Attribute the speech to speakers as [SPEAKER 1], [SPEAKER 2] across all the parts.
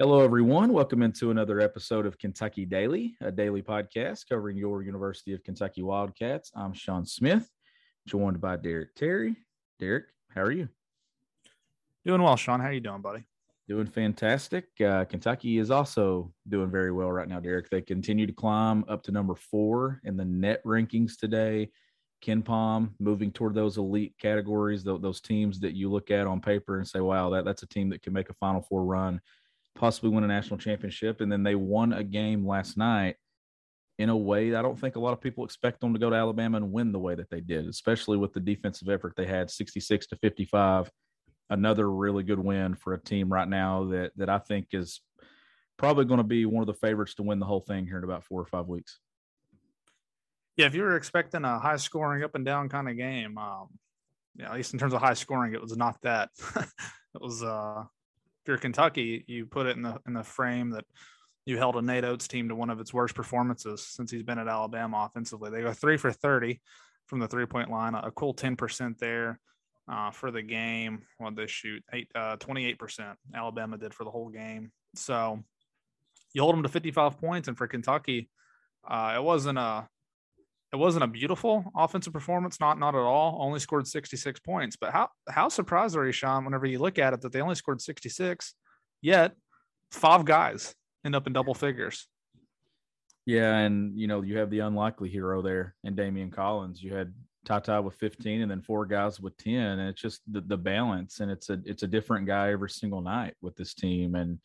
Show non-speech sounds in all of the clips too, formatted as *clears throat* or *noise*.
[SPEAKER 1] Hello, everyone. Welcome into another episode of Kentucky Daily, a daily podcast covering your University of Kentucky Wildcats. I'm Sean Smith, joined by Derek Terry. Derek, how are you?
[SPEAKER 2] Doing well, Sean. How are you doing, buddy?
[SPEAKER 1] Doing fantastic. Uh, Kentucky is also doing very well right now, Derek. They continue to climb up to number four in the net rankings today. KenPom moving toward those elite categories, those teams that you look at on paper and say, wow, that, that's a team that can make a Final Four run possibly win a national championship. And then they won a game last night in a way I don't think a lot of people expect them to go to Alabama and win the way that they did, especially with the defensive effort they had 66 to 55. Another really good win for a team right now that that I think is probably going to be one of the favorites to win the whole thing here in about four or five weeks.
[SPEAKER 2] Yeah, if you were expecting a high scoring up and down kind of game, um, yeah, at least in terms of high scoring, it was not that. *laughs* it was uh you're Kentucky, you put it in the in the frame that you held a Nate Oats team to one of its worst performances since he's been at Alabama offensively. They go three for 30 from the three point line, a cool 10% there uh, for the game. What they shoot? Eight, uh, 28% Alabama did for the whole game. So you hold them to 55 points. And for Kentucky, uh, it wasn't a it wasn't a beautiful offensive performance, not not at all. Only scored 66 points. But how how surprised are you, Sean, whenever you look at it that they only scored 66, yet five guys end up in double figures.
[SPEAKER 1] Yeah, and you know, you have the unlikely hero there in Daimion Collins. You had Tata with 15 and then four guys with 10. And it's just the, the balance. And it's a it's a different guy every single night with this team. And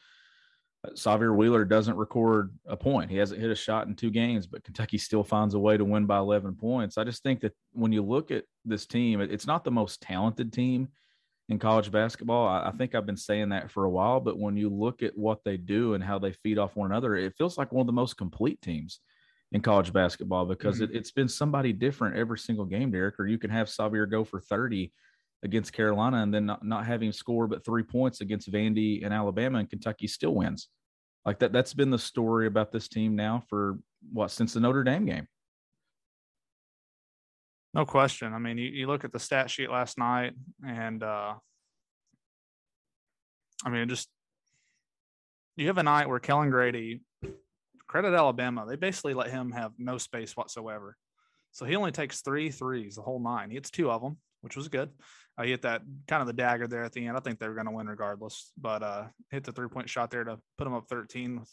[SPEAKER 1] Sahvir Wheeler doesn't record a point. He hasn't hit a shot in two games, but Kentucky still finds a way to win by 11 points. I just think that when you look at this team, it's not the most talented team in college basketball. I, think I've been saying that for a while, but when you look at what they do and how they feed off one another, it feels like one of the most complete teams in college basketball because mm-hmm. it, has been somebody different every single game, Derek, or you can have Sahvir go for 30 against Carolina and then not, not having score but three points against Vandy and Alabama and Kentucky still wins. Like that, that's been the story about this team now for what since the Notre Dame game.
[SPEAKER 2] No question. I mean, you, you look at the stat sheet last night, and uh, I mean, just you have a night where Kellan Grady, credit Alabama, they basically let him have no space whatsoever. So he only takes three threes the whole nine. He hits two of them, which was good. I hit that kind of the dagger there at the end. I think they're going to win regardless, but uh, hit the three point shot there to put them up 13 with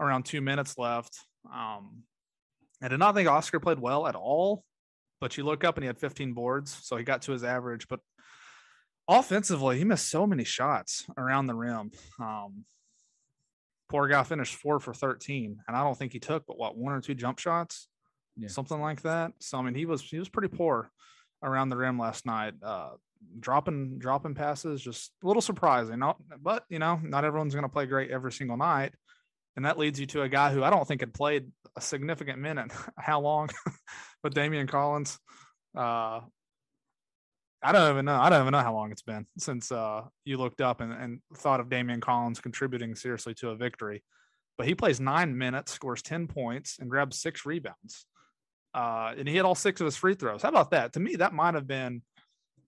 [SPEAKER 2] around two minutes left. Um, I did not think Oscar played well at all, but you look up and he had 15 boards, so he got to his average. But offensively, he missed so many shots around the rim. Um, poor guy finished four for 13, and I don't think he took but what one or two jump shots, yeah. something like that. So I mean, he was he was pretty poor around the rim last night. Uh, dropping dropping passes, just a little surprising. Not, but you know, not everyone's going to play great every single night, and that leads you to a guy who I don't think had played a significant minute. *laughs* How long? *laughs* but Daimion Collins. Uh, I don't even know. I don't even know how long it's been since uh, you looked up and, and thought of Daimion Collins contributing seriously to a victory. But he plays nine minutes, scores 10 points, and grabs six rebounds uh, and he hit all six of his free throws. How about that? To me, that might have been.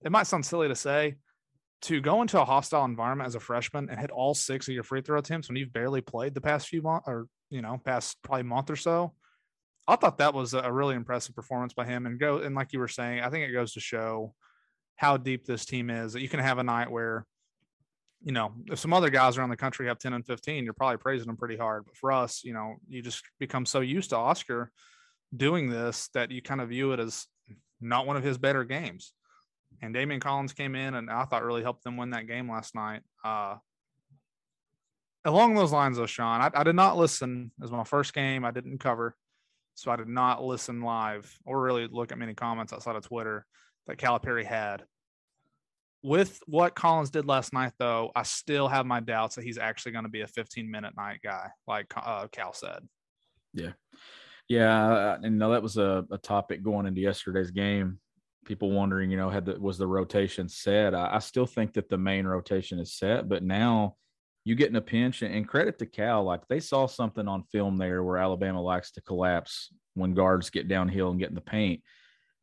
[SPEAKER 2] It might sound silly to say, to go into a hostile environment as a freshman and hit all six of your free throw attempts when you've barely played the past few months, or you know, past probably month or so. I thought that was a really impressive performance by him. And go and like you were saying, I think it goes to show how deep this team is. That you can have a night where, you know, if some other guys around the country have ten and fifteen, you're probably praising them pretty hard. But for us, you know, you just become so used to Oscar doing this that you kind of view it as not one of his better games. And Daimion Collins came in and I thought really helped them win that game last night. Uh, along those lines, though, Sean, I, I did not listen It was my first game. I didn't cover, so I did not listen live or really look at many comments outside of Twitter that Calipari had. With what Collins did last night, though, I still have my doubts that he's actually going to be a 15 minute night guy, like uh, Cal said.
[SPEAKER 1] Yeah. Yeah, and now that was a, a topic going into yesterday's game. People wondering, you know, had the, was the rotation set? I, I, still think that the main rotation is set, but now you get in a pinch. And credit to Cal, like they saw something on film there where Alabama likes to collapse when guards get downhill and get in the paint.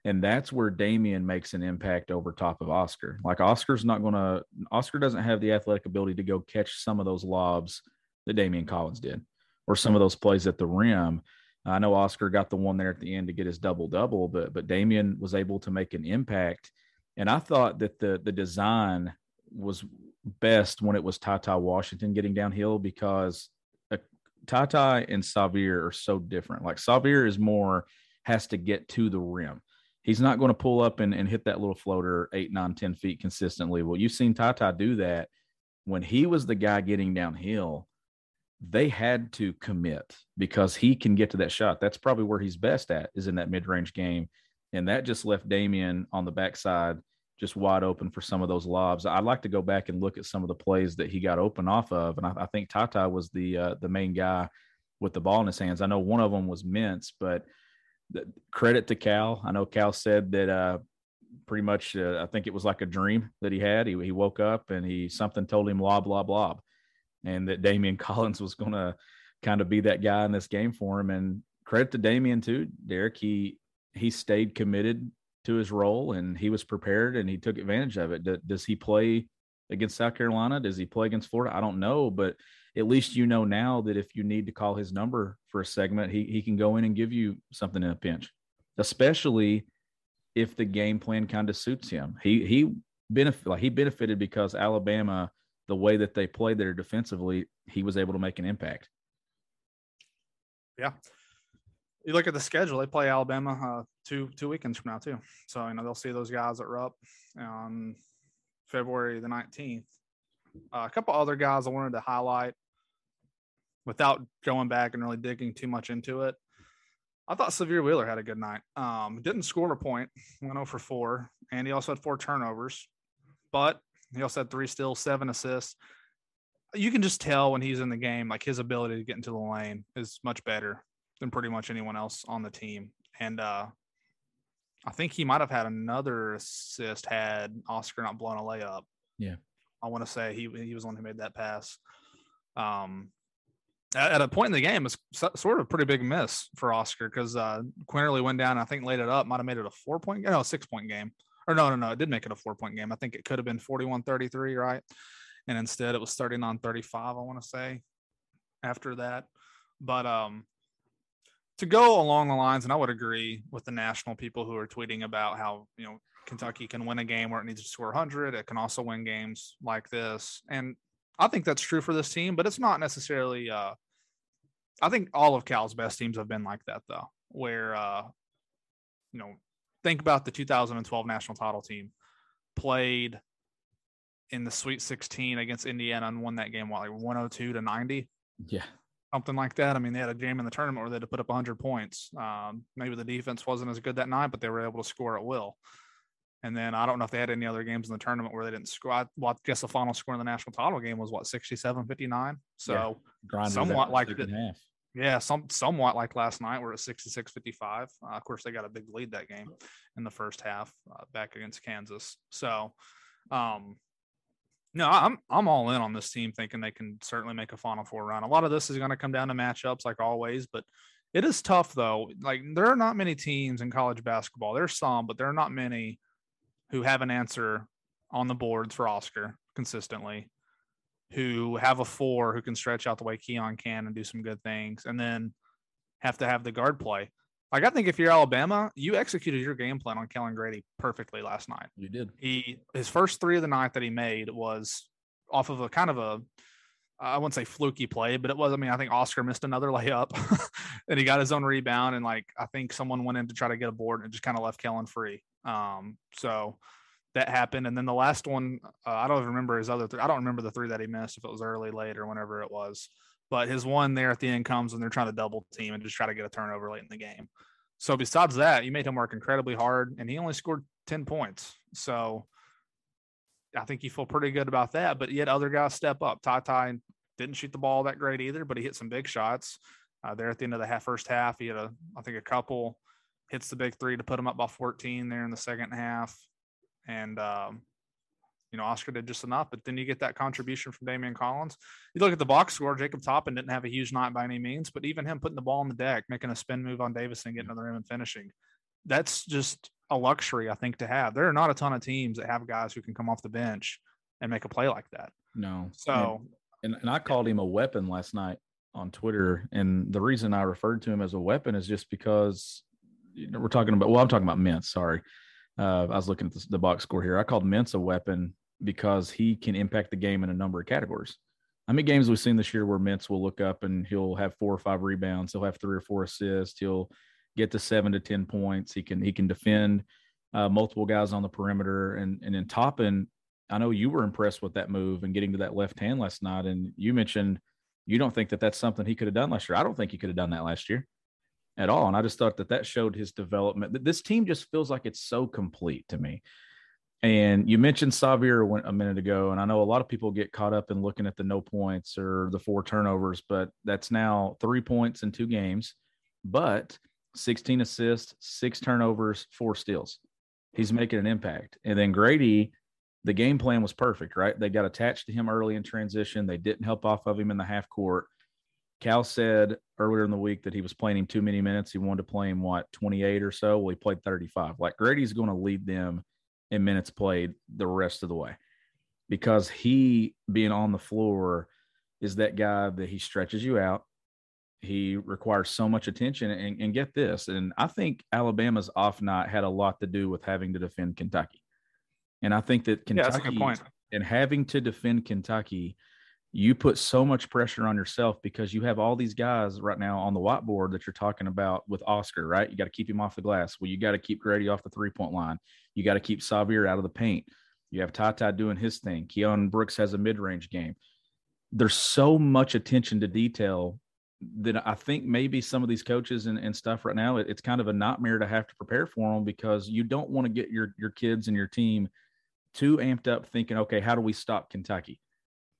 [SPEAKER 1] And that's where Daimion makes an impact over top of Oscar. Like Oscar's not going to, Oscar doesn't have the athletic ability to go catch some of those lobs that Daimion Collins did, or some of those plays at the rim. I know Oscar got the one there at the end to get his double double, but but Daimion was able to make an impact. And I thought that the the design was best when it was Ty Washington getting downhill because uh, Ty and Sahvir are so different. Like Sahvir is more has to get to the rim. He's not going to pull up and, and hit that little floater eight, nine, ten feet consistently. Well, you've seen Ty do that when he was the guy getting downhill they had to commit because he can get to that shot. That's probably where he's best at is in that mid-range game. And that just left Daimion on the backside just wide open for some of those lobs. I'd like to go back and look at some of the plays that he got open off of. And I, I think Tata was the uh, the main guy with the ball in his hands. I know one of them was Mintz, but the, credit to Cal. I know Cal said that uh, pretty much uh, I think it was like a dream that he had. He, he woke up and he something told him lob, lob, lob and that Daimion *laughs* Collins was going to kind of be that guy in this game for him. And credit to Daimion too, Derek. He he stayed committed to his role and he was prepared and he took advantage of it. Does he play against South Carolina? Does he play against Florida? I don't know, but at least you know now that if you need to call his number for a segment, he he can go in and give you something in a pinch, especially if the game plan kind of suits him. He he benefit like he benefited because Alabama the way that they played there defensively, he was able to make an impact.
[SPEAKER 2] Yeah. You look at the schedule, they play Alabama uh, two two weekends from now too. So you know they'll see those guys that at Rupp on February the nineteenth. Uh, a couple other guys I wanted to highlight without going back and really digging too much into it. I thought Sahvir Wheeler had a good night. Um, didn't score a point, went 0 for 4, and he also had four turnovers. But he also had three steals, seven assists. You can just tell when he's in the game, like his ability to get into the lane is much better than pretty much anyone else on the team. And uh, I think he might have had another assist had Oscar not blown a layup.
[SPEAKER 1] Yeah.
[SPEAKER 2] I want to say he he was the one who made that pass. Um, at, at a point in the game, it's sort of a pretty big miss for Oscar because uh, Quinerly went down. I think laid it up, might have made it a four point, no, a six point game or no, no, no, it did make it a four point game. I think it could have been 41 33, right? And instead it was 39 35, I want to say, after that. But um, to go along the lines, and I would agree with the national people who are tweeting about how, you know, Kentucky can win a game where it needs to score 100. It can also win games like this. And I think that's true for this team, but it's not necessarily, uh, I think all of Cal's best teams have been like that, though, where, uh, you know, think about the 2012 national title team played in the Sweet 16 against Indiana and won that game, what, like 102 to 90?
[SPEAKER 1] Yeah.
[SPEAKER 2] Something like that. I mean, they had a game in the tournament where they had to put up 100 points. Um, maybe the defense wasn't as good that night, but they were able to score at will. And then I don't know if they had any other games in the tournament where they didn't score. I, well, I guess the final score in the national title game was what, 67 59? So yeah, somewhat like the, yeah, some somewhat like last night, we're at 66 55. Uh, of course, they got a big lead that game in the first half uh, back against Kansas. So, um, no, I'm I'm all in on this team, thinking they can certainly make a Final Four run. A lot of this is going to come down to matchups, like always, but it is tough though. Like there are not many teams in college basketball. There's some, but there are not many who have an answer on the boards for Oscar consistently who have a four who can stretch out the way Keion can and do some good things, and then have to have the guard play. Like I think if you're Alabama, you executed your game plan on Kellan Grady perfectly last night.
[SPEAKER 1] You did.
[SPEAKER 2] He his first three of the night that he made was off of a kind of a I wouldn't say fluky play, but it was. I mean, I think Oscar missed another *laughs* layup, *laughs* and he got his own rebound, and like I think someone went in to try to get a board and just kind of left Kellan free. Um, so that happened. And then the last one, uh, I don't remember his other three. I don't remember the three that he missed, if it was early, late, or whenever it was. But his one there at the end comes when they're trying to double team and just try to get a turnover late in the game. So besides that, you made him work incredibly hard, and he only scored 10 points. So I think you feel pretty good about that. But yet other guys step up. Ty Ty didn't shoot the ball that great either, but he hit some big shots uh, there at the end of the half, first half. He had a, I think, a couple hits the big three to put him up by 14 there in the second half and um, you know Oscar did just enough. But then you get that contribution from Daimion Collins. You look at the box score. Jacob Toppin didn't have a huge night by any means, but even him putting the ball on the deck, making a spin move on Davison, getting to the rim and finishing, that's just a luxury I think to have. There are not a ton of teams that have guys who can come off the bench and make a play like that.
[SPEAKER 1] No.
[SPEAKER 2] So
[SPEAKER 1] And, and I called him a weapon last night on Twitter. And the reason I referred to him as a weapon is just because you know, we're talking about, well, I'm talking about Mintz. Sorry. Uh, I was looking at the, the box score here. I called Mintz a weapon because he can impact the game in a number of categories. How many games we've seen this year where Mintz will look up and he'll have four or five rebounds, he'll have three or four assists, he'll get to seven to ten points. He can he can defend uh, multiple guys on the perimeter, and and in Toppin, I know you were impressed with that move and getting to that left hand last night, and you mentioned you don't think that that's something he could have done last year. I don't think he could have done that last year at all, and I just thought that that showed his development. This team just feels like it's so complete to me. And you mentioned Sahvir a minute ago, and I know a lot of people get caught up in looking at the no points or the four turnovers, but that's now three points in two games, but 16 assists, six turnovers, four steals. He's making an impact. And then Grady, the game plan was perfect, right? They got attached to him early in transition. They didn't help off of him in the half court. Cal said earlier in the week that he was playing him too many minutes. He wanted to play him, what, 28 or so? Well, he played 35. Like Grady's going to lead them in minutes played the rest of the way because he being on the floor is that guy that he stretches you out. He requires so much attention. And, and get this, and I think Alabama's off night had a lot to do with having to defend Kentucky. And I think that Kentucky
[SPEAKER 2] yeah,
[SPEAKER 1] and having to defend Kentucky, you put so much pressure on yourself because you have all these guys right now on the whiteboard that you're talking about with Oscar, right? You got to keep him off the glass. Well, you got to keep Grady off the three point line. You got to keep Sahvir out of the paint. You have Tata doing his thing. Keion Brooks has a mid range game. There's so much attention to detail that I think maybe some of these coaches and, and stuff right now, it, it's kind of a nightmare to have to prepare for them because you don't want to get your, your kids and your team too amped up thinking, okay, how do we stop Kentucky?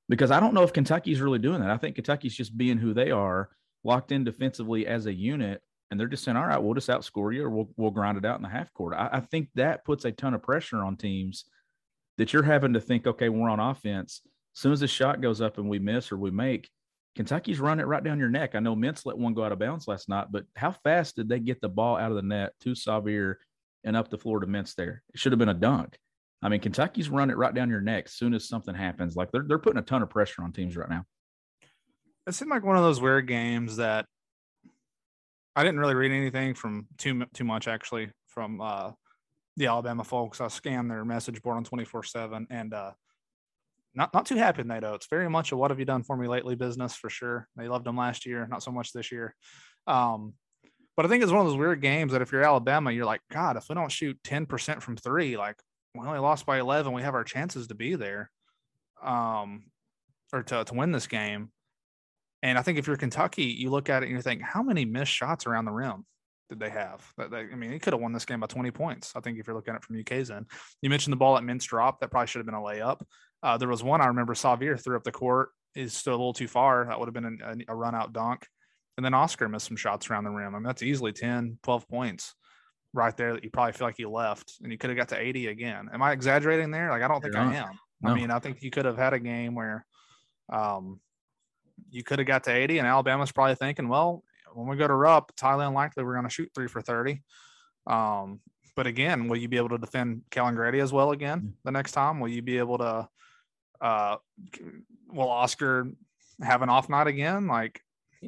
[SPEAKER 1] Because I don't know if Kentucky's really doing that. I think Kentucky's just being who they are, locked in defensively as a unit and they're just saying, all right, we'll just outscore you or we'll, we'll grind it out in the half court. I, I think that puts a ton of pressure on teams that you're having to think, okay, we're on offense. As soon as the shot goes up and we miss or we make, Kentucky's running it right down your neck. I know Mintz let one go out of bounds last night, but how fast did they get the ball out of the net to Sahvir and up the floor to Mintz there? It should have been a dunk. I mean, Kentucky's running it right down your neck as soon as something happens. Like they're, they're putting a ton of pressure on teams right now.
[SPEAKER 2] It seemed like one of those weird games that I didn't really read anything from too too much actually from uh, the Alabama folks. I scanned their message board on twenty four seven and uh, not not too happy with Nate Oats. Very much a "What have you done for me lately?" business for sure. They loved them last year, not so much this year. Um, but I think it's one of those weird games that if you're Alabama, you're like, God, if we don't shoot ten percent from three, like we only lost by eleven, we have our chances to be there, um, or to to win this game. And I think if you're Kentucky, you look at it and you think, how many missed shots around the rim did they have? That they, I mean, he could have won this game by 20 points. I think if you're looking at it from UK's end, you mentioned the ball at Mintz drop. That probably should have been a layup. Uh, there was one I remember Sahvir threw up the court is still a little too far. That would have been a, a run out dunk. And then Oscar missed some shots around the rim. I mean, that's easily 10, 12 points right there that you probably feel like you left and you could have got to 80 again. Am I exaggerating there? Like, I don't think I am. No. I mean, I think you could have had a game where, um, you could have got to 80, and Alabama's probably thinking, well, when we go to Rupp, it's highly unlikely we're going to shoot three for 30. Um, but again, will you be able to defend Kellan Grady as well again the next time? Will you be able to, uh, will Oscar have an off night again? Like,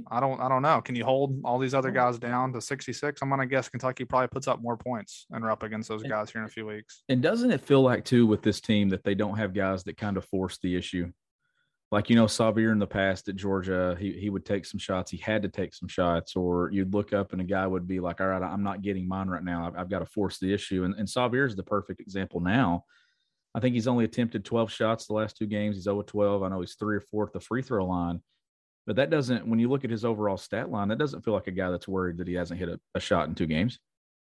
[SPEAKER 2] I don't, I don't know. Can you hold all these other oh. guys down to 66? I'm going to guess Kentucky probably puts up more points and we're up against those guys here in a few weeks.
[SPEAKER 1] And doesn't it feel like too with this team that they don't have guys that kind of force the issue? like you know Sahvir in the past at Georgia, he he would take some shots. He had to take some shots, or you'd look up and a guy would be like, "All right, I'm not getting mine right now. I've, I've got to force the issue." And and Sahvir is the perfect example now. I think he's only attempted 12 shots the last two games. He's 0 12. I know he's three or four at the free throw line, but that doesn't. When you look at his overall stat line, that doesn't feel like a guy that's worried that he hasn't hit a, a shot in two games,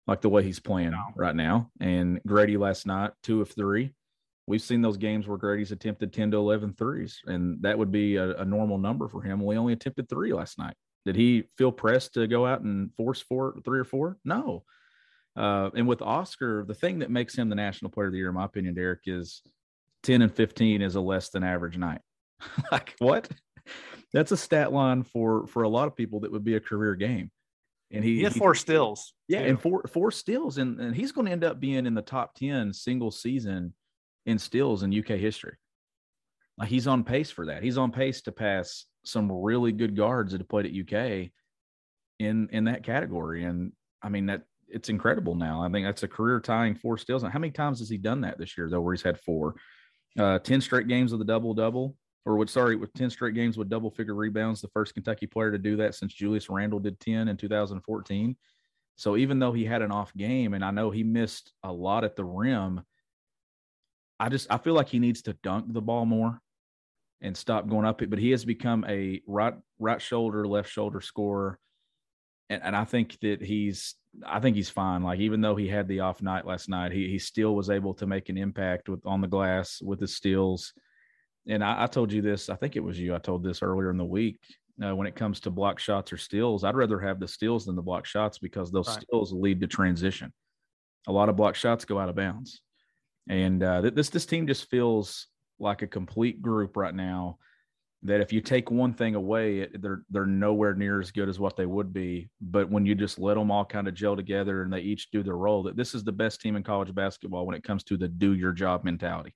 [SPEAKER 1] like the way he's playing no. right now. And Grady last night, two of three we've seen those games where Grady's attempted 10 to 11 threes, and that would be a, a normal number for him. We only attempted three last night. Did he feel pressed to go out and force four, three or four? No. Uh, and with Oscar, the thing that makes him the national player of the year, in my opinion, Derek, is 10 and 15 is a less than average night. *laughs* like what? That's a stat line for for a lot of people that would be a career game.
[SPEAKER 2] And he, he had four steals.
[SPEAKER 1] Yeah, too. and four four steals, and, and he's going to end up being in the top 10 single season in steals in UK history. Like he's on pace for that. He's on pace to pass some really good guards that have played at UK in in that category. And I mean that it's incredible now. I think that's a career tying four steals. And how many times has he done that this year though, where he's had four? Uh, 10 straight games with a double double, or with sorry, with 10 straight games with double figure rebounds, the first Kentucky player to do that since Julius Randle did 10 in 2014. So even though he had an off game, and I know he missed a lot at the rim, I just I feel like he needs to dunk the ball more and stop going up it. But he has become a right right shoulder, left shoulder scorer. And, and I think that he's I think he's fine. Like even though he had the off night last night, he he still was able to make an impact with on the glass with his steals. And I, I told you this. I think it was you. I told this earlier in the week. Uh, when it comes to block shots or steals, I'd rather have the steals than the block shots because those right. steals lead to transition. A lot of block shots go out of bounds, and uh, this this team just feels like a complete group right now that if you take one thing away, they're they're nowhere near as good as what they would be. But when you just let them all kind of gel together and they each do their role, that this is the best team in college basketball when it comes to the do your job mentality.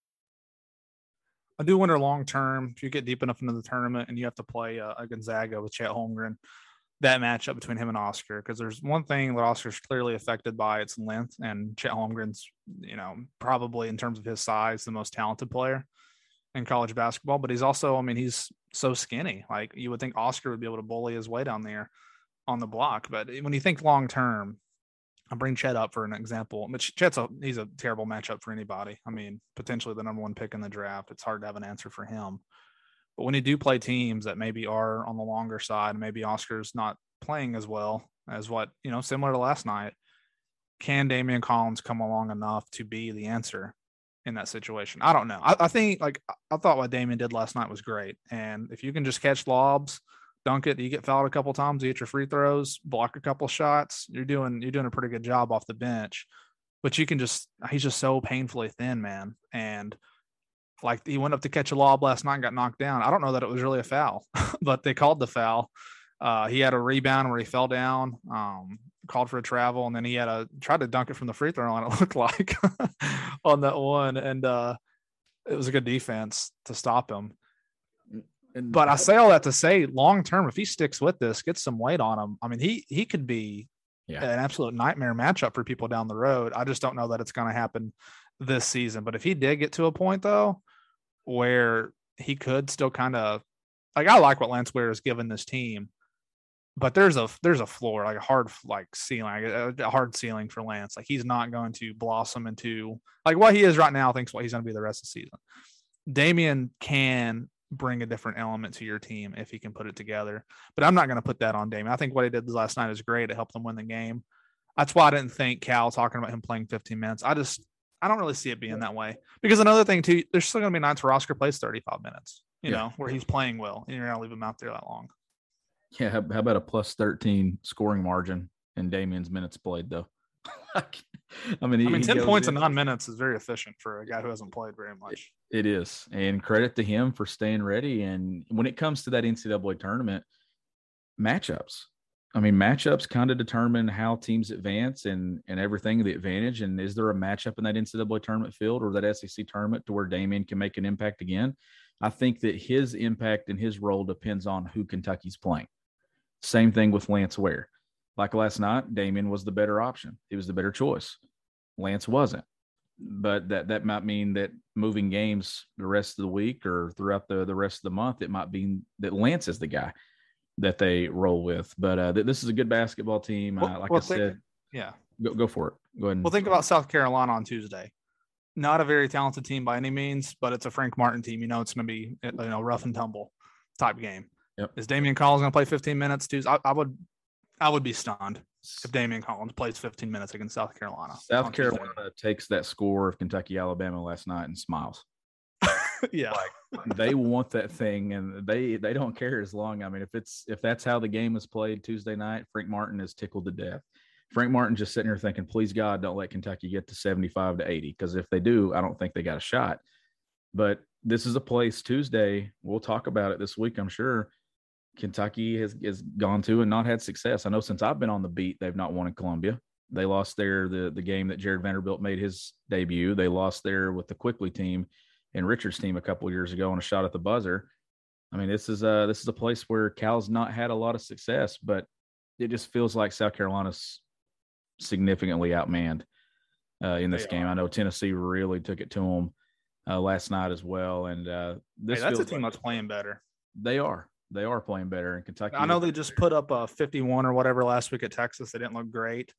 [SPEAKER 2] I do wonder long term if you get deep enough into the tournament and you have to play uh, a Gonzaga with Chet Holmgren, that matchup between him and Oscar. Because there's one thing that Oscar's clearly affected by its length, and Chet Holmgren's, you know, probably in terms of his size, the most talented player in college basketball. But he's also, I mean, he's so skinny. Like you would think Oscar would be able to bully his way down there on the block. But when you think long term, I'll bring Chet up for an example. But Chet's a he's a terrible matchup for anybody. I mean, potentially the number one pick in the draft. It's hard to have an answer for him. But when you do play teams that maybe are on the longer side, maybe Oscar's not playing as well as what, you know, similar to last night, can Daimion Collins come along enough to be the answer in that situation? I don't know. I, I think like I thought what Daimion did last night was great. And if you can just catch lobs, dunk it, you get fouled a couple times, you get your free throws, block a couple shots, you're doing you're doing a pretty good job off the bench. But you can just he's just so painfully thin, man. And like he went up to catch a lob last night and got knocked down. I don't know that it was really a foul, *laughs* but they called the foul. Uh, he had a rebound where he fell down, um, called for a travel, and then he had a tried to dunk it from the free throw line. *laughs* It looked like *laughs* on that one, and uh, it was a good defense to stop him. And but I say all that to say, long term, if he sticks with this, gets some weight on him. I mean, he he could be yeah. an absolute nightmare matchup for people down the road. I just don't know that it's going to happen this season. But if he did get to a point though, where he could still kind of like, I like what Lance Ware has given this team, but there's a there's a floor like a hard like ceiling, a, a hard ceiling for Lance. Like he's not going to blossom into like what he is right now. Thinks what he's going to be the rest of the season. Daimion can bring a different element to your team if he can put it together. But I'm not going to put that on Daimion. I think what he did last night is great. It helped them win the game. That's why I didn't think Cal talking about him playing 15 minutes. I just I don't really see it being that way. Because another thing too, there's still going to be nights where Oscar plays 35 minutes. You yeah. know, where he's playing well, and you're going to leave him out there that long.
[SPEAKER 1] Yeah, how, about a plus 13 scoring margin in Daimion's minutes played though? *laughs*
[SPEAKER 2] I mean, he, I mean, ten points in, in nine minutes is very efficient for a guy who hasn't played very much.
[SPEAKER 1] It is, and credit to him for staying ready. And when it comes to that NCAA tournament matchups, I mean, matchups kind of determine how teams advance and and everything the advantage. And is there a matchup in that NCAA tournament field or that SEC tournament to where Daimion can make an impact again? I think that his impact and his role depends on who Kentucky's playing. Same thing with Lance Ware. Like last night, Daimion was the better option. He was the better choice. Lance wasn't. But that that might mean that moving games the rest of the week or throughout the the rest of the month, it might be that Lance is the guy that they roll with. But uh, th- this is a good basketball team. Uh, like
[SPEAKER 2] well,
[SPEAKER 1] I
[SPEAKER 2] think-
[SPEAKER 1] said,
[SPEAKER 2] Yeah.
[SPEAKER 1] go, go for it. Go ahead. And,
[SPEAKER 2] Well, think about South Carolina on Tuesday. Not a very talented team by any means, but it's a Frank Martin team. You know, it's going to be you know rough and tumble type game.
[SPEAKER 1] Yep.
[SPEAKER 2] Is Daimion Collins going to play 15 minutes Tuesday? I, I would, I would be stunned if Daimion Collins plays 15 minutes against South Carolina.
[SPEAKER 1] South
[SPEAKER 2] on Tuesday.
[SPEAKER 1] Carolina takes that score of Kentucky Alabama last night and smiles. *laughs*
[SPEAKER 2] yeah.
[SPEAKER 1] like, *laughs* they want that thing and they they don't care as long. I mean, if it's if that's how the game is played Tuesday night, Frank Martin is tickled to death. Frank Martin just sitting here thinking, please God, don't let Kentucky get to 75 to 80. Because if they do, I don't think they got a shot. But this is a place Tuesday. We'll talk about it this week, I'm sure. Kentucky has, has gone to and not had success. I know since I've been on the beat, they've not won in Columbia. They lost there the the game that Jared Vanderbilt made his debut. They lost there with the Quickley team and Richard's team a couple years ago on a shot at the buzzer. I mean, this is a this is a place where Cal's not had a lot of success, but it just feels like South Carolina's significantly outmanned uh, in this
[SPEAKER 2] They
[SPEAKER 1] game.
[SPEAKER 2] are.
[SPEAKER 1] I know Tennessee really took it to them uh, last night as well, and uh, this
[SPEAKER 2] Hey, that's a team
[SPEAKER 1] like
[SPEAKER 2] that's playing better.
[SPEAKER 1] they are they are playing better in Kentucky.
[SPEAKER 2] I know they just put up a 51 or whatever last week at Texas. They didn't look great,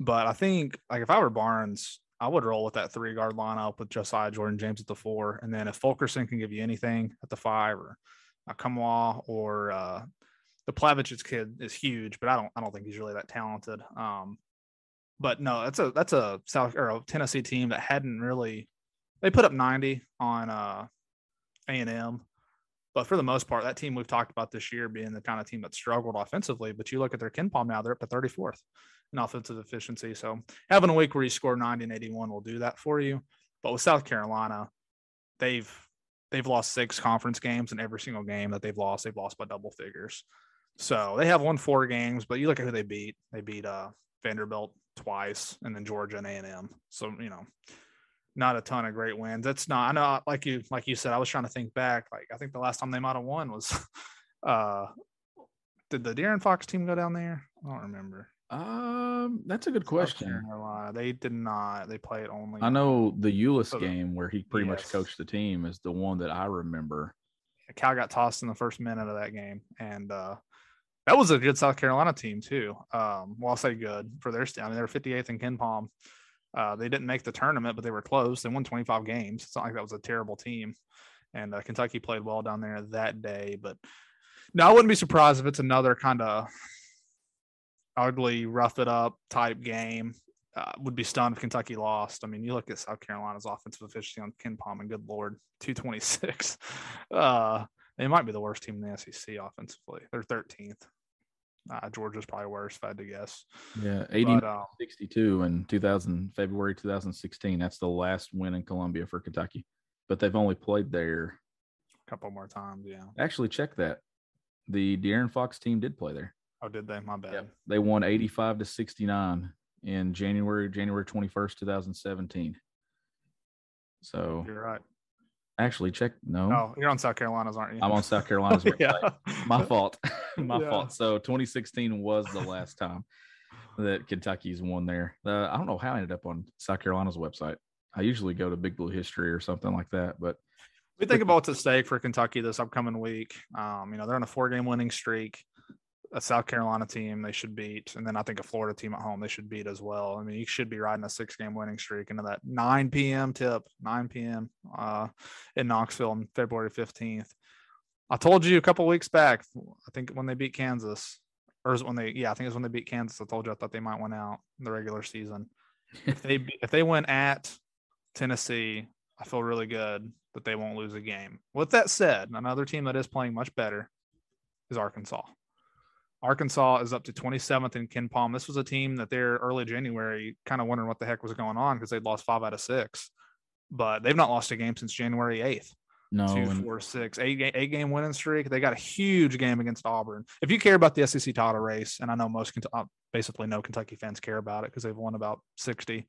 [SPEAKER 2] but I think like if I were Barnes, I would roll with that three guard lineup with Josiah Jordan James at the four, and then if Fulkerson can give you anything at the five, or uh, Kamwa or uh, the Plavsic kid is huge, but I don't I don't think he's really that talented. Um, but no, that's a that's a South or a Tennessee team that hadn't really they put up 90 on uh A and M. But for the most part, that team we've talked about this year being the kind of team that struggled offensively. But you look at their KenPom now, they're up to 34th in offensive efficiency. So having a week where you score 90 and 81 will do that for you. But with South Carolina, they've they've lost six conference games, and every single game that they've lost, they've lost by double figures. So they have won four games, but you look at who they beat. They beat uh, Vanderbilt twice, and then Georgia and A and M. So you know, not a ton of great wins. That's not. I know, like you, like you said, I was trying to think back. Like I think the last time they might have won was, *laughs* uh, did the De'Aaron Fox team go down there? I don't remember.
[SPEAKER 1] Um, that's a good question.
[SPEAKER 2] They did not. They played only.
[SPEAKER 1] I know the Euless
[SPEAKER 2] So
[SPEAKER 1] game where he pretty much coached the team is the one that I remember.
[SPEAKER 2] Cal got tossed in the first minute of that game, and uh, that was a good South Carolina team too. Um, well, I'll say good for their. I mean, they were 58th in KenPom. Uh, they didn't make the tournament, but they were close. They won 25 games. It's not like that was a terrible team. And uh, Kentucky played well down there that day. But no, I wouldn't be surprised if it's another kind of ugly, rough it up type game. Uh, would be stunned if Kentucky lost. I mean, you look at South Carolina's offensive efficiency on KenPom, and good lord, 226. *laughs* Uh, they might be the worst team in the SEC offensively. They're 13th. Uh, Georgia's probably worse, if I had to guess.
[SPEAKER 1] Yeah, 80
[SPEAKER 2] But, uh,
[SPEAKER 1] 62 in 2000 February 2016. That's the last win in Columbia for Kentucky. But they've only played there.
[SPEAKER 2] a couple more times, yeah.
[SPEAKER 1] Actually, check that. The De'Aaron Fox team did play there.
[SPEAKER 2] Oh, did they? My bad.
[SPEAKER 1] They won 85 to 69 in January January 21st, 2017. So
[SPEAKER 2] You're right.
[SPEAKER 1] Actually check no.
[SPEAKER 2] No, you're on South Carolina's, aren't you?
[SPEAKER 1] I'm on South Carolina's *laughs* website.
[SPEAKER 2] yeah.
[SPEAKER 1] My fault. *laughs* My
[SPEAKER 2] Yeah.
[SPEAKER 1] fault. So 2016 was the last time that Kentucky's won there. Uh, I don't know how I ended up on South Carolina's website. I usually go to Big Blue History or something like that, but
[SPEAKER 2] We think about what's at stake for Kentucky this upcoming week. Um, you know, they're on a four game winning streak. A South Carolina team they should beat, and then I think a Florida team at home they should beat as well. I mean, you should be riding a six game winning streak into that 9 p.m. tip, 9 p.m. Uh, in Knoxville on February 15th. I told you a couple weeks back, I think when they beat Kansas, or is when they, yeah, I think it's when they beat Kansas. I told you I thought they might win out in the regular season. if they if they win at Tennessee, I feel really good that they won't lose a game. With that said, another team that is playing much better is Arkansas. Arkansas is up to 27th in KenPom. This was a team that they're early January kind of wondering what the heck was going on because they'd lost five out of six, but they've not lost a game since January 8th.
[SPEAKER 1] no.
[SPEAKER 2] Two, four, six, eight, eight game winning streak. They got a huge game against Auburn. If you care about the SEC title race, and I know most, uh, basically no Kentucky fans care about it because they've won about 60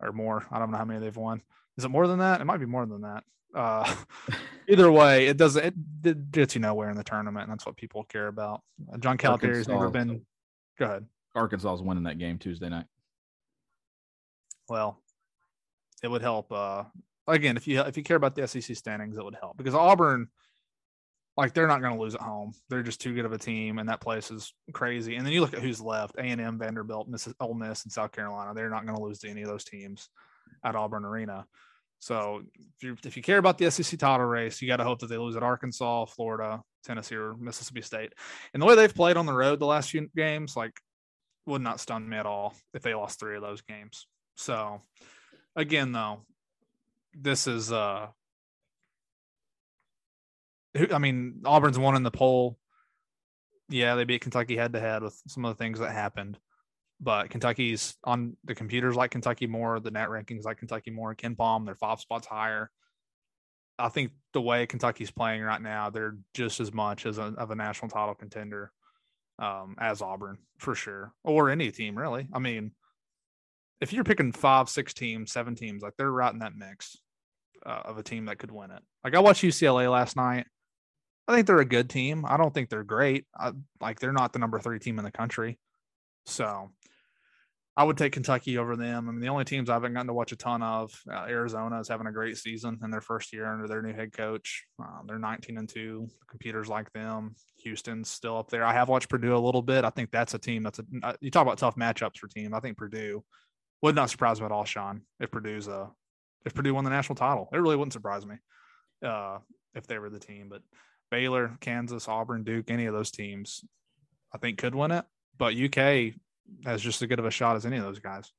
[SPEAKER 2] or more. I don't know how many they've won. Is it more than that? It might be more than that. Uh, *laughs* either way, it doesn't. It, it gets you nowhere in the tournament, and that's what people care about. Uh, John Calipari's never been. Go ahead.
[SPEAKER 1] Arkansas is winning that game Tuesday night.
[SPEAKER 2] Well, it would help uh, again, if you if you care about the SEC standings, it would help because Auburn, like they're not going to lose at home. They're just too good of a team, and that place is crazy. And then you look at who's left: A and M, Vanderbilt, Missis, Ole Miss, and South Carolina. They're not going to lose to any of those teams at Auburn Arena. So if you if you care about the SEC title race, you got to hope that they lose at Arkansas, Florida, Tennessee, or Mississippi State. And the way they've played on the road the last few games, like, would not stun me at all if they lost three of those games. So again, though, this is uh I mean, Auburn's won in the poll. Yeah, they beat Kentucky head to head with some of the things that happened. But Kentucky's on the computers like Kentucky more, the net rankings like Kentucky more. KenPom, they're five spots higher. I think the way Kentucky's playing right now, they're just as much as a, of a national title contender um, as Auburn for sure, or any team really. I mean, if you're picking five, six teams, seven teams, like they're right in that mix uh, of a team that could win it. Like I watched UCLA last night. I think they're a good team. I don't think they're great. I, like they're not the number three team in the country. So I would take Kentucky over them. I mean, the only teams I haven't gotten to watch a ton of, uh, Arizona is having a great season in their first year under their new head coach. Uh, they're 19 and two. Computers like them. Houston's still up there. I have watched Purdue a little bit. I think that's a team that's a. Uh, you talk about tough matchups for teams. I think Purdue would not surprise me at all, Sean, if Purdue's a if Purdue won the national title. It really wouldn't surprise me uh, if they were the team. But Baylor, Kansas, Auburn, Duke, any of those teams, I think could win it. But UK has just as good of a shot as any of those guys.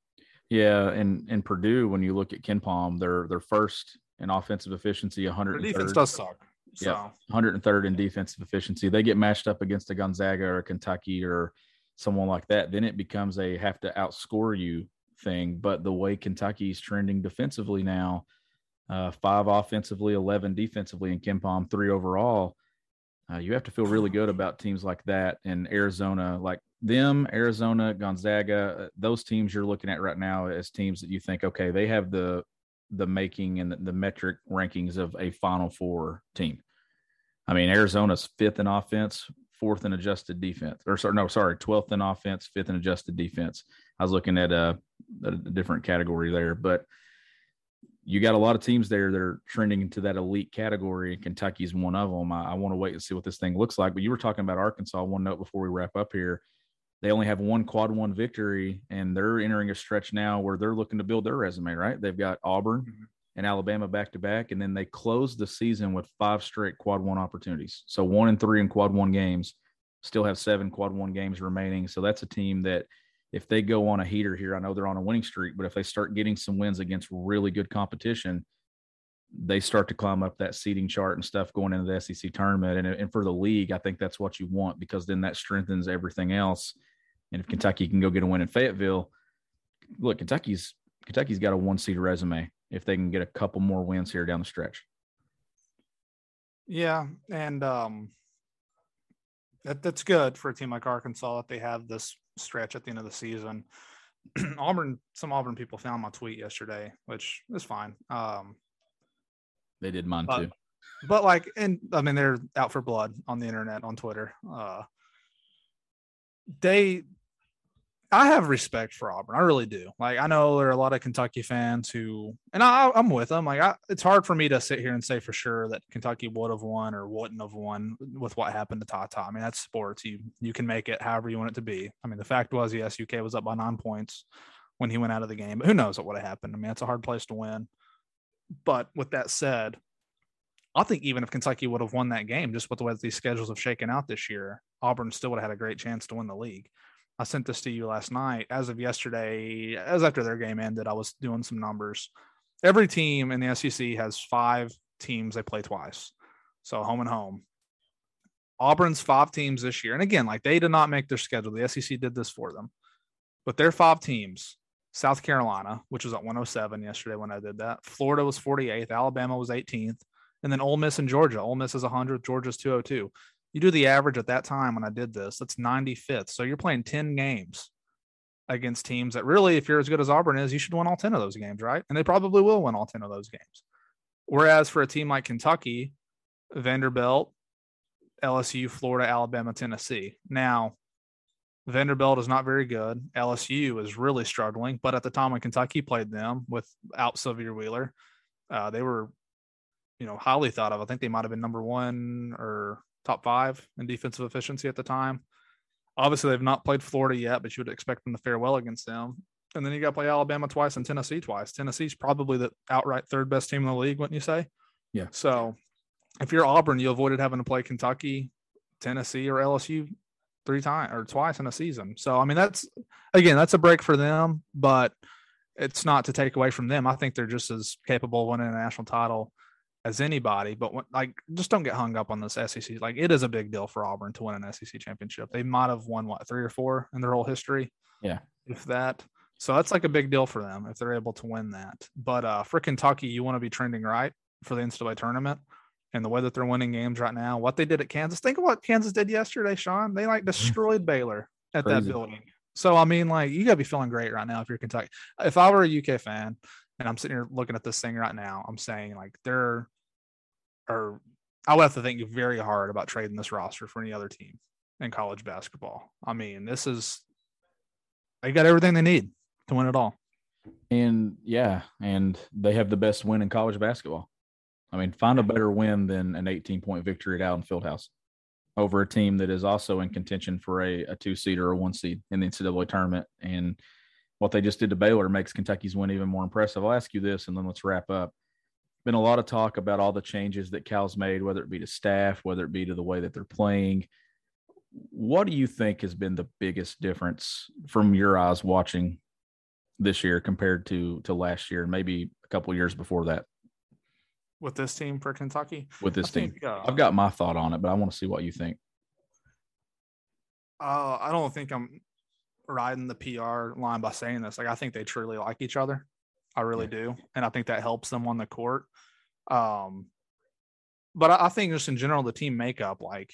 [SPEAKER 1] Yeah, and and Purdue, when you look at KenPom, they're they're first in offensive efficiency, 100.
[SPEAKER 2] Defense does suck. So.
[SPEAKER 1] Yeah, 103rd in defensive efficiency. They get matched up against a Gonzaga or a Kentucky or someone like that, then it becomes a have to outscore you thing. But the way Kentucky's trending defensively now, uh, five offensively, 11 defensively, and KenPom three overall, uh, you have to feel really good about teams like that. And Arizona, like them, Arizona, Gonzaga, uh, those teams you're looking at right now as teams that you think, okay, they have the the making and the, the metric rankings of a Final Four team. I mean, Arizona's fifth in offense, fourth in adjusted defense, or sorry, no, sorry, twelfth in offense, fifth in adjusted defense. I was looking at a, a different category there, but you got a lot of teams there that are trending into that elite category, and Kentucky's one of them. I, I want to wait and see what this thing looks like. But you were talking about Arkansas. One note before we wrap up here they only have one quad one victory and they're entering a stretch now where they're looking to build their resume right they've got auburn mm-hmm. and alabama back to back and then they close the season with five straight quad one opportunities so one and three in quad one games still have seven quad one games remaining so that's a team that if they go on a heater here i know they're on a winning streak but if they start getting some wins against really good competition they start to climb up that seating chart and stuff going into the SEC tournament. And, and for the league, I think that's what you want because then that strengthens everything else. And if Kentucky can go get a win in Fayetteville, look, Kentucky's Kentucky's got a one seed resume if they can get a couple more wins here down the stretch.
[SPEAKER 2] Yeah, and um, that that's good for a team like Arkansas that they have this stretch at the end of the season. *clears throat* Auburn, some Auburn people found my tweet yesterday, which is fine. Um,
[SPEAKER 1] they did mine
[SPEAKER 2] but,
[SPEAKER 1] too.
[SPEAKER 2] But like, and I mean, they're out for blood on the internet, on Twitter. Uh, they I have respect for Auburn. I really do. Like I know there are a lot of Kentucky fans who, and I, am with them. Like I, it's hard for me to sit here and say for sure that Kentucky would have won or wouldn't have won with what happened to Tata. I mean that's sports. You you can make it however you want it to be. I mean the fact was yes, UK was up by nine points when he went out of the game, but who knows what would have happened? I mean it's a hard place to win. But with that said, I think even if Kentucky would have won that game, just with the way these schedules have shaken out this year, Auburn still would have had a great chance to win the league. I sent this to you last night. As of yesterday, as after their game ended, I was doing some numbers. Every team in the SEC has five teams they play twice. So home and home. Auburn's five teams this year. And again, like they did not make their schedule. The SEC did this for them. But their five teams South Carolina, which was at 107 yesterday when I did that. Florida was 48th. Alabama was 18th. And then Ole Miss and Georgia. Ole Miss is 100. Georgia's 202 you do the average at that time when I did this, that's 95th. So you're playing 10 games against teams that really, if you're as good as Auburn is, you should win all 10 of those games, right? And they probably will win all 10 of those games. Whereas for a team like Kentucky, Vanderbilt, LSU, Florida, Alabama, Tennessee. Now, Vanderbilt is not very good. LSU is really struggling, but at the time when Kentucky played them without Sahvir Wheeler, Uh, they were, you know, highly thought of. I think they might have been number one or top five in defensive efficiency at the time. Obviously, they've not played Florida yet, but you would expect them to fare well against them. And then you got to play Alabama twice and Tennessee twice. Tennessee's probably the outright third best team in the league, wouldn't you say?
[SPEAKER 1] Yeah.
[SPEAKER 2] So if you're Auburn, you avoided having to play Kentucky, Tennessee, or LSU three times or twice in a season. So I mean, that's again, that's a break for them, but it's not to take away from them. I think they're just as capable of winning a national title as anybody. But when, like, just don't get hung up on this SEC. Like, it is a big deal for Auburn to win an SEC championship. They might have won what three or four in their whole history.
[SPEAKER 1] Yeah,
[SPEAKER 2] if that. So that's like a big deal for them if they're able to win that. But uh, for Kentucky, you want to be trending right for the NCAA tournament and the way that they're winning games right now. What they did at Kansas. Think of what Kansas did yesterday, Sean. They like destroyed Baylor at
[SPEAKER 1] Crazy.
[SPEAKER 2] that building. So I mean, like you gotta be feeling great right now if you're Kentucky. If I were a UK fan and I'm sitting here looking at this thing right now, I'm saying like they're or I would have to think very hard about trading this roster for any other team in college basketball. I mean, this is they got everything they need to win it all.
[SPEAKER 1] and yeah, and they have the best win in college basketball. I mean, find a better win than an 18 point victory at Allen Fieldhouse over a team that is also in contention for a, a two seed or a one seed in the NCAA tournament. And what they just did to Baylor makes Kentucky's win even more impressive. I'll ask you this, and then let's wrap up. Been a lot of talk about all the changes that Cal's made, whether it be to staff, whether it be to the way that they're playing. What do you think has been the biggest difference from your eyes watching this year compared to to last year and maybe a couple years before that
[SPEAKER 2] with this team for Kentucky.
[SPEAKER 1] with this
[SPEAKER 2] I
[SPEAKER 1] team?
[SPEAKER 2] think, uh,
[SPEAKER 1] I've got my thought on it, but I want to see what you think.
[SPEAKER 2] Uh, I don't think I'm riding the PR line by saying this. Like, I think they truly like each other. I really
[SPEAKER 1] Yeah.
[SPEAKER 2] do, and I think that helps them on the court. Um, but I, I think just in general, the team makeup, like,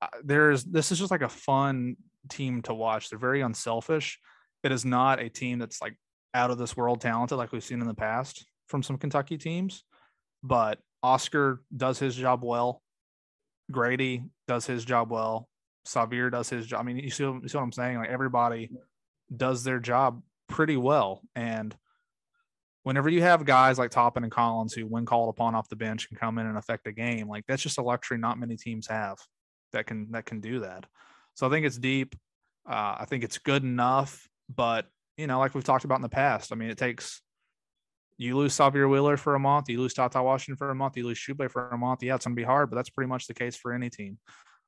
[SPEAKER 2] uh, there's this is just like a fun team to watch. They're very unselfish. It is not a team that's like out of this world talented like we've seen in the past from some Kentucky teams, but Oscar does his job well. Grady does his job well. Sahvir does his job. I mean, you see, you see what I'm saying? Like everybody does their job pretty well. And whenever you have guys like Toppin and Collins who, when called upon off the bench, can come in and affect a game, like that's just a luxury not many teams have that can that can do that. So I think it's deep. Uh, I think it's good enough, but you know, like we've talked about in the past, I mean, it takes you lose Sahvir Wheeler for a month, you lose TyTy Washington for a month, you lose Tshiebwe for a month. Yeah, it's gonna be hard, but that's pretty much the case for any team.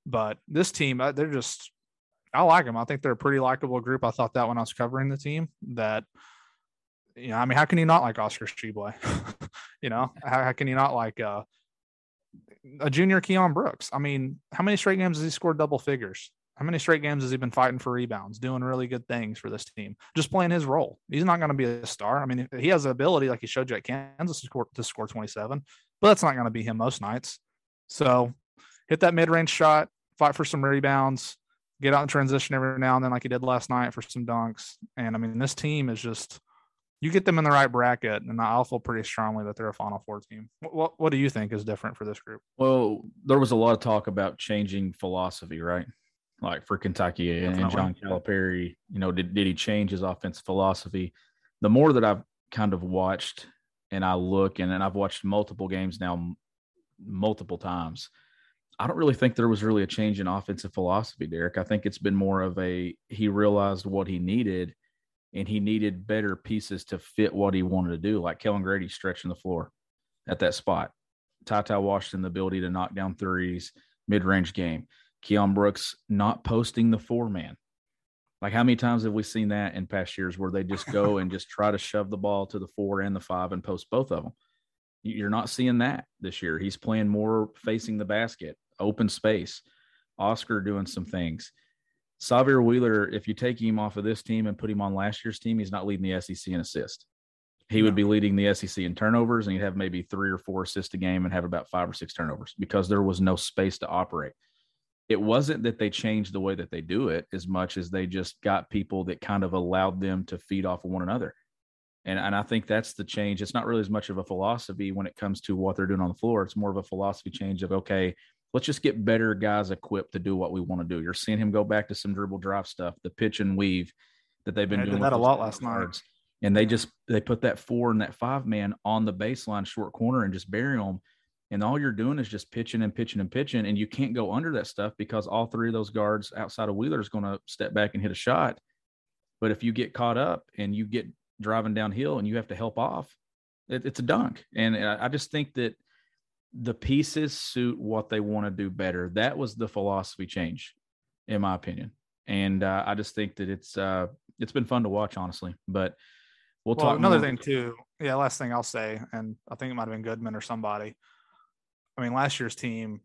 [SPEAKER 2] But this team, uh, they're just, I like them. I think they're a pretty likable group. I thought that when I was covering the team, that, you know, I mean, how can you not like Oscar Tshiebwe? *laughs* you know, how, how can you not like uh, a junior Keion Brooks? I mean, how many straight games has he scored double figures? How many straight games has he been fighting for rebounds, doing really good things for this team, just playing his role? He's not going to be a star. I mean, he has the ability, like he showed you at Kansas, to score, to score 27, but that's not going to be him most nights. So hit that mid range shot, fight for some rebounds, get out in transition every now and then, like he did last night for some dunks. And I mean, this team is just, you get them in the right bracket, and I'll feel pretty strongly that they're a Final Four team. What, what, do you think is different for this group?
[SPEAKER 1] Well, there was a lot of talk about changing philosophy, right? Like for Kentucky and, and John Calipari, you know, did, did he change his offensive philosophy? The more that I've kind of watched and I look and, and I've watched multiple games now multiple times, I don't really think there was really a change in offensive philosophy, Derek. I think it's been more of a he realized what he needed and he needed better pieces to fit what he wanted to do, like Kellan Grady stretching the floor at that spot. TyTy Washington, the ability to knock down threes, mid range game. Keion Brooks not posting the four man. Like, how many times have we seen that in past years where they just go and just try to shove the ball to the four and the five and post both of them? You're not seeing that this year. He's playing more facing the basket, open space. Oscar doing some things. Sahvir Wheeler, if you take him off of this team and put him on last year's team, he's not leading the SEC in assists. He would be leading the SEC in turnovers, and he'd have maybe three or four assists a game and have about five or six turnovers because there was no space to operate. It wasn't that they changed the way that they do it as much as they just got people that kind of allowed them to feed off of one another. And, and I think that's the change. It's not really as much of a philosophy when it comes to what they're doing on the floor. It's more of a philosophy change of, okay, let's just get better guys equipped to do what we want to do. You're seeing him go back to some dribble drive stuff, the pitch and weave that they've been
[SPEAKER 2] Yeah, I did
[SPEAKER 1] doing.
[SPEAKER 2] that a lot last night.
[SPEAKER 1] and they just they put that four and that five man on the baseline short corner and just bury them and all you're doing is just pitching and pitching and pitching and you can't go under that stuff because all three of those guards outside of wheeler is going to step back and hit a shot but if you get caught up and you get driving downhill and you have to help off it, it's a dunk and I just think that the pieces suit what they want to do better that was the philosophy change in my opinion and uh, i just think that it's uh, it's been fun to watch honestly but we'll,
[SPEAKER 2] Well,
[SPEAKER 1] talk
[SPEAKER 2] another
[SPEAKER 1] more-
[SPEAKER 2] thing too. Yeah, last thing I'll say, and I think it might have been Goodman or somebody. I mean, last year's team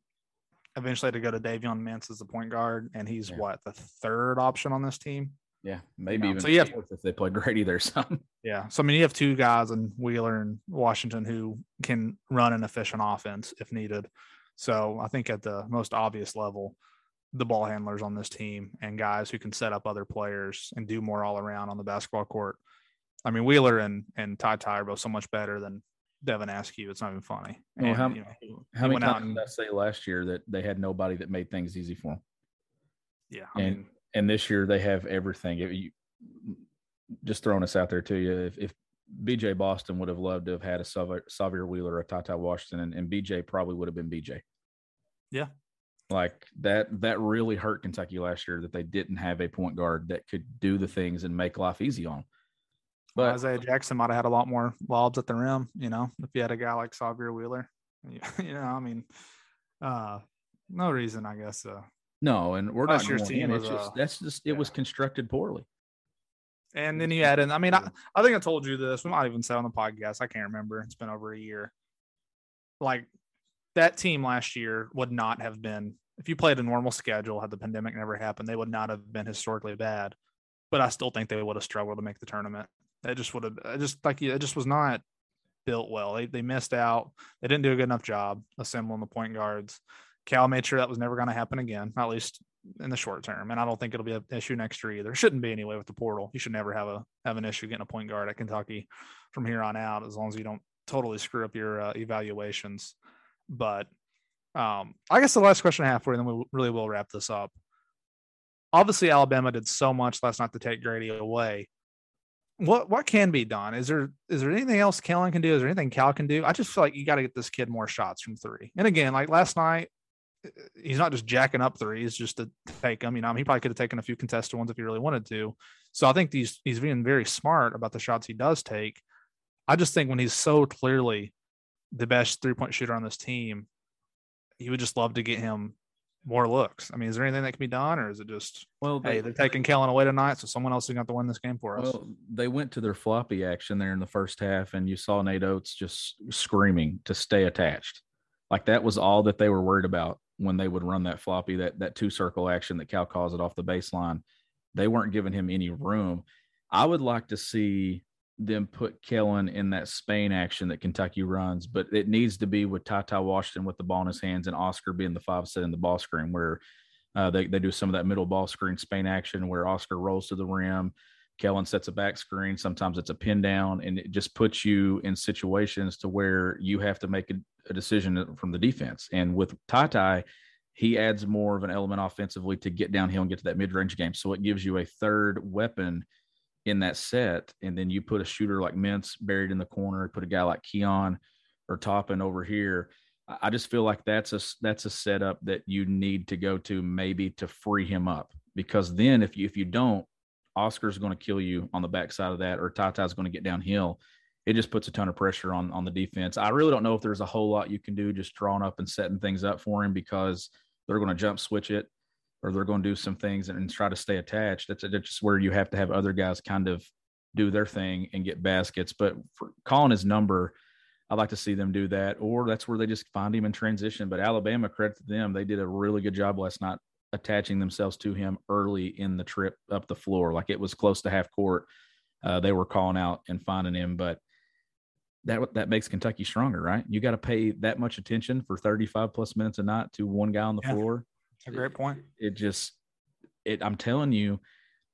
[SPEAKER 2] eventually had to go to Davion Mintz as the point guard, and he's
[SPEAKER 1] Yeah.
[SPEAKER 2] what the third option on this team.
[SPEAKER 1] Yeah maybe
[SPEAKER 2] know,
[SPEAKER 1] even
[SPEAKER 2] so you have-
[SPEAKER 1] if they play grady there some *laughs*
[SPEAKER 2] Yeah. So I mean, you have two guys in Wheeler and Washington who can run an efficient offense if needed. So I think at the most obvious level, the ball handlers on this team and guys who can set up other players and do more all around on the basketball court. I mean, Wheeler and and Ty Ty are both so much better than Devin Askew. It's not even funny.
[SPEAKER 1] Well,
[SPEAKER 2] And,
[SPEAKER 1] how-
[SPEAKER 2] you know,
[SPEAKER 1] How many times
[SPEAKER 2] and-
[SPEAKER 1] did I say last year that they had nobody that made things easy for them?
[SPEAKER 2] yeah. I
[SPEAKER 1] and
[SPEAKER 2] mean,
[SPEAKER 1] and this year they have everything. If you, just throwing this out there to you, if, if BJ Boston would have loved to have had a Sahvir, Wheeler, a TyTy Washington, and, and BJ probably would have been BJ.
[SPEAKER 2] Yeah.
[SPEAKER 1] Like that, that really hurt Kentucky last year that they didn't have a point guard that could do the things and make life easy on. 'em.
[SPEAKER 2] well,
[SPEAKER 1] But
[SPEAKER 2] Isaiah Jackson might have had a lot more lobs at the rim, you know, if you had a guy like Sahvir Wheeler. *laughs* You know, I mean, uh, no reason, I guess. Uh,
[SPEAKER 1] no, and we're
[SPEAKER 2] Last
[SPEAKER 1] not
[SPEAKER 2] year's team.
[SPEAKER 1] It's
[SPEAKER 2] was,
[SPEAKER 1] just
[SPEAKER 2] uh,
[SPEAKER 1] that's just it was constructed poorly.
[SPEAKER 2] And then you add in, I mean, I, I think I told you this. We might even say on the podcast. I can't remember. It's been over a year. Like that team last year would not have been, if you played a normal schedule, had the pandemic never happened, they would not have been historically bad. But I still think they would have struggled to make the tournament. It just would have, it just like, it just was not built well. They, they missed out. They didn't do a good enough job assembling the point guards. Cal made sure that was never going to happen again, at least in the short term. And I don't think it'll be an issue next year either. Shouldn't be anyway with the portal. You should never have a have an issue getting a point guard at Kentucky from here on out, as long as you don't totally screw up your uh, evaluations. But um, I guess the last question I have for you, then we really will wrap this up. Obviously, Alabama did so much last night to take Grady away. What what can be done? Is there is there anything else Kellan can do? Is there anything Cal can do? I just feel like you got to get this kid more shots from three. And again, like last night, he's not just jacking up threes just to take them. You know, I mean, he probably could have taken a few contested ones if he really wanted to. So I think he's he's being very smart about the shots he does take. I just think when he's so clearly the best three point shooter on this team, you would just love to get him more looks. I mean, is there anything that can be done, or is it just
[SPEAKER 1] Well,
[SPEAKER 2] hey, they're taking Kellan away tonight, so someone else is going to win this game for us?
[SPEAKER 1] Well, they went to their floppy action there in the first half, and you saw Nate Oats just screaming to stay attached. Like that was all that they were worried about when they would run that floppy, that that two circle action that Cal calls it off the baseline. They weren't giving him any room. I would like to see them put Kellan in that Spain action that Kentucky runs, but it needs to be with TyTy Washington with the ball in his hands and Oscar being the five set in the ball screen where uh, they, they do some of that middle ball screen Spain action where Oscar rolls to the rim. Kellan sets a back screen. Sometimes it's a pin down, and it just puts you in situations to where you have to make a, a decision from the defense. And with TyTy, he adds more of an element offensively to get downhill and get to that mid range game. So it gives you a third weapon in that set. And then you put a shooter like Mintz buried in the corner, put a guy like Keion or Toppin over here. I just feel like that's a that's a setup that you need to go to maybe to free him up because then if you if you don't, Oscar's going to kill you on the backside of that, or TyTy's going to get downhill. It just puts a ton of pressure on on the defense. I really don't know if there's a whole lot you can do just drawing up and setting things up for him because they're going to jump switch it or they're going to do some things and, and try to stay attached. That's, that's just where you have to have other guys kind of do their thing and get baskets. But calling his number, I'd like to see them do that, or that's where they just find him in transition. But Alabama, credit to them, they did a really good job last night attaching themselves to him early in the trip up the floor. Like it was close to half court. Uh, they were calling out and finding him, but that that makes Kentucky stronger, right? You got to pay that much attention for 35 plus minutes a night to one guy on the
[SPEAKER 2] Yeah.
[SPEAKER 1] floor.
[SPEAKER 2] That's a great point.
[SPEAKER 1] It just, it. I'm telling you,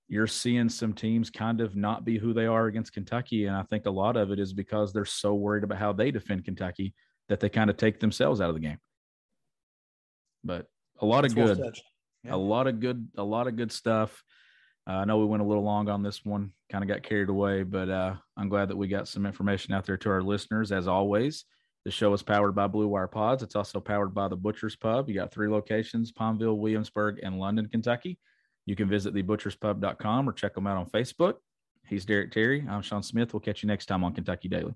[SPEAKER 1] you're seeing some teams kind of not be who they are against Kentucky, and I think a lot of it is because they're so worried about how they defend Kentucky that they kind of take themselves out of the game. But a lot of
[SPEAKER 2] That's well
[SPEAKER 1] good.
[SPEAKER 2] Yeah.
[SPEAKER 1] a lot of good, a lot of good stuff. Uh, I know we went a little long on this one, kind of got carried away, but uh, I'm glad that we got some information out there to our listeners. As always, the show is powered by Blue Wire Pods. It's also powered by the Butcher's Pub. You got three locations Palmville, Williamsburg, and London, Kentucky. You can visit thebutcherspub.com or check them out on Facebook. He's Derek Terry. I'm Sean Smith. We'll catch you next time on Kentucky Daily.